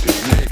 Big Nick.